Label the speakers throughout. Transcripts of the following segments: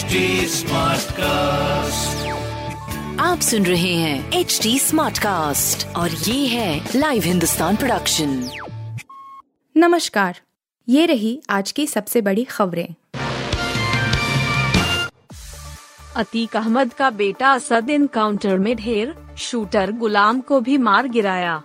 Speaker 1: HD Smartcast.
Speaker 2: आप सुन रहे हैं एच डी स्मार्ट कास्ट और ये है लाइव हिंदुस्तान प्रोडक्शन
Speaker 3: नमस्कार ये रही आज की सबसे बड़ी खबरें।
Speaker 4: अतीक अहमद का बेटा असद इनकाउंटर में ढेर शूटर गुलाम को भी मार गिराया।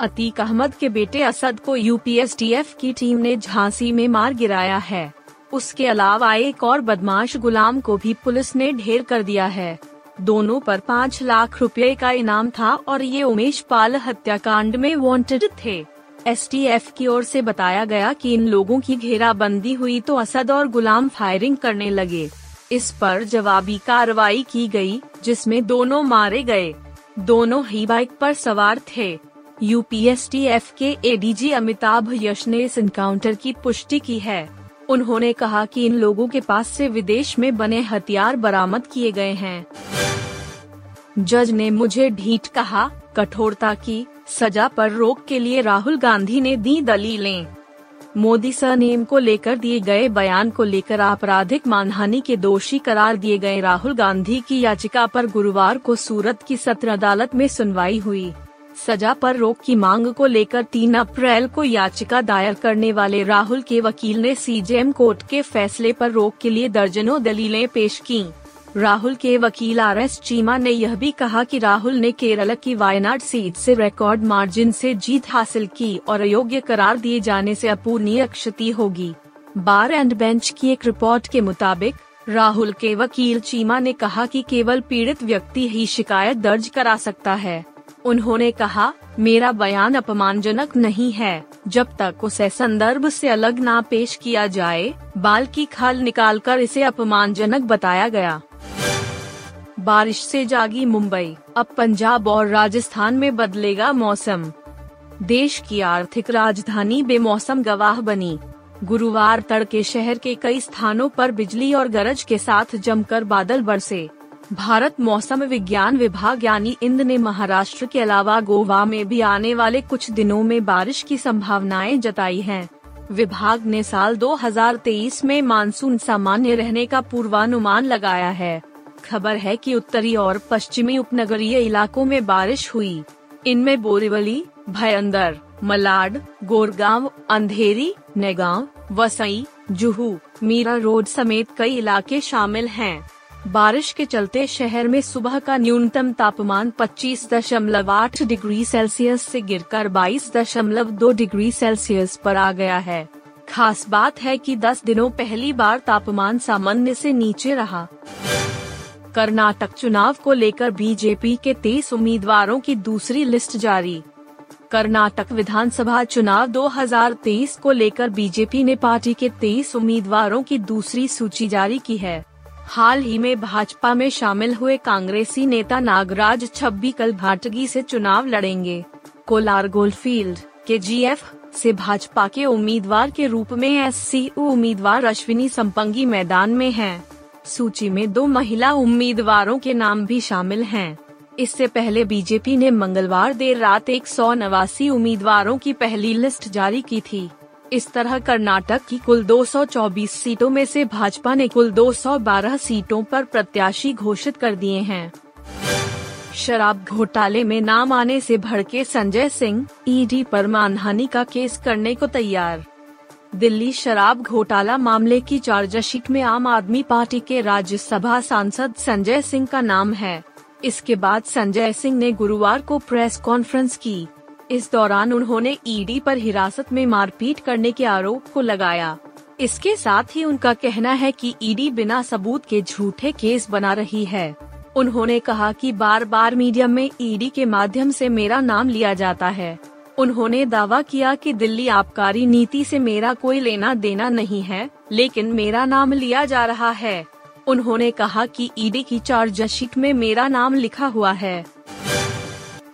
Speaker 4: अतीक अहमद के बेटे असद को यूपीएसटीएफ की टीम ने झांसी में मार गिराया है। उसके अलावा एक और बदमाश गुलाम को भी पुलिस ने ढेर कर दिया है। दोनों पर पाँच लाख रुपए का इनाम था और ये उमेश पाल हत्याकांड में वांटेड थे। एसटीएफ की ओर से बताया गया कि इन लोगों की घेराबंदी हुई तो असद और गुलाम फायरिंग करने लगे। इस पर जवाबी कार्रवाई की गई, जिसमें दोनों मारे गए। दोनों ही बाइक पर सवार थे। यूपीएसटीएफ के एडीजी अमिताभ यश ने इस इनकाउंटर की पुष्टि की है। उन्होंने कहा कि इन लोगों के पास से विदेश में बने हथियार बरामद किए गए हैं। जज ने मुझे ढीठ कहा, कठोरता की सजा पर रोक के लिए राहुल गांधी ने दी दलीलें। मोदी सरनेम को लेकर दिए गए बयान को लेकर आपराधिक मानहानि के दोषी करार दिए गए राहुल गांधी की याचिका पर गुरुवार को सूरत की सत्र अदालत में सुनवाई हुई। सजा पर रोक की मांग को लेकर 3 अप्रैल को याचिका दायर करने वाले राहुल के वकील ने सीजेएम कोर्ट के फैसले पर रोक के लिए दर्जनों दलीलें पेश की। राहुल के वकील आर एस चीमा ने यह भी कहा कि राहुल ने केरल की वायनाड सीट से रिकॉर्ड मार्जिन से जीत हासिल की और अयोग्य करार दिए जाने से अपूर्णीय क्षति होगी। बार एंड बेंच की एक रिपोर्ट के मुताबिक, राहुल के वकील चीमा ने कहा कि केवल पीड़ित व्यक्ति ही शिकायत दर्ज करा सकता है। उन्होंने कहा, मेरा बयान अपमानजनक नहीं है। जब तक उसे संदर्भ से अलग ना पेश किया जाए, बाल की खाल निकालकर इसे अपमानजनक बताया गया। बारिश से जागी मुंबई, अब पंजाब और राजस्थान में बदलेगा मौसम। देश की आर्थिक राजधानी बेमौसम गवाह बनी। गुरुवार तड़के शहर के कई स्थानों पर बिजली और गरज के साथ जमकर बादल बरसे। भारत मौसम विज्ञान विभाग यानी इंद ने महाराष्ट्र के अलावा गोवा में भी आने वाले कुछ दिनों में बारिश की संभावनाएँ जताई हैं। विभाग ने साल 2023 में मानसून सामान्य रहने का पूर्वानुमान लगाया है। खबर है कि उत्तरी और पश्चिमी उपनगरीय इलाकों में बारिश हुई। इनमें बोरीवली, भयंदर, मलाड, गोरगांव, अंधेरी, नेगांव, वसई, जुहू, मीरा रोड समेत कई इलाके शामिल हैं। बारिश के चलते शहर में सुबह का न्यूनतम तापमान 25.8 डिग्री सेल्सियस से गिरकर 22.2 डिग्री सेल्सियस पर आ गया है। खास बात है कि 10 दिनों पहली बार तापमान सामान्य से नीचे रहा। कर्नाटक चुनाव को लेकर बीजेपी के तेईस उम्मीदवारों की दूसरी लिस्ट जारी। कर्नाटक विधानसभा चुनाव 2023 को लेकर बीजेपी ने पार्टी के तेईस उम्मीदवारों की दूसरी सूची जारी की है। हाल ही में भाजपा में शामिल हुए कांग्रेसी नेता नागराज छब्बी कल भाटगी से चुनाव लड़ेंगे कोलार गोलफील्ड के जीएफ से भाजपा के उम्मीदवार के रूप में एस सी उम्मीदवार अश्विनी संपंगी मैदान में हैं। सूची में दो महिला उम्मीदवारों के नाम भी शामिल हैं। इससे पहले बीजेपी ने मंगलवार देर रात एक सौ नवासी उम्मीदवारों की पहली लिस्ट जारी की थी इस तरह कर्नाटक की कुल 224 सीटों में से भाजपा ने कुल 212 सीटों पर प्रत्याशी घोषित कर दिए हैं। शराब घोटाले में नाम आने से भड़के संजय सिंह, ईडी पर मानहानि का केस करने को तैयार। दिल्ली शराब घोटाला मामले की चार्जशीट में आम आदमी पार्टी के राज्यसभा सांसद संजय सिंह का नाम है। इसके बाद संजय सिंह ने गुरुवार को प्रेस कॉन्फ्रेंस की। इस दौरान उन्होंने ईडी पर हिरासत में मारपीट करने के आरोप को लगाया। इसके साथ ही उनका कहना है कि ईडी बिना सबूत के झूठे केस बना रही है। उन्होंने कहा कि बार बार मीडिया में ईडी के माध्यम से मेरा नाम लिया जाता है। उन्होंने दावा किया कि दिल्ली आबकारी नीति से मेरा कोई लेना देना नहीं है, लेकिन मेरा नाम लिया जा रहा है। उन्होंने कहा कि ईडी की चार्जशीट में मेरा नाम लिखा हुआ है।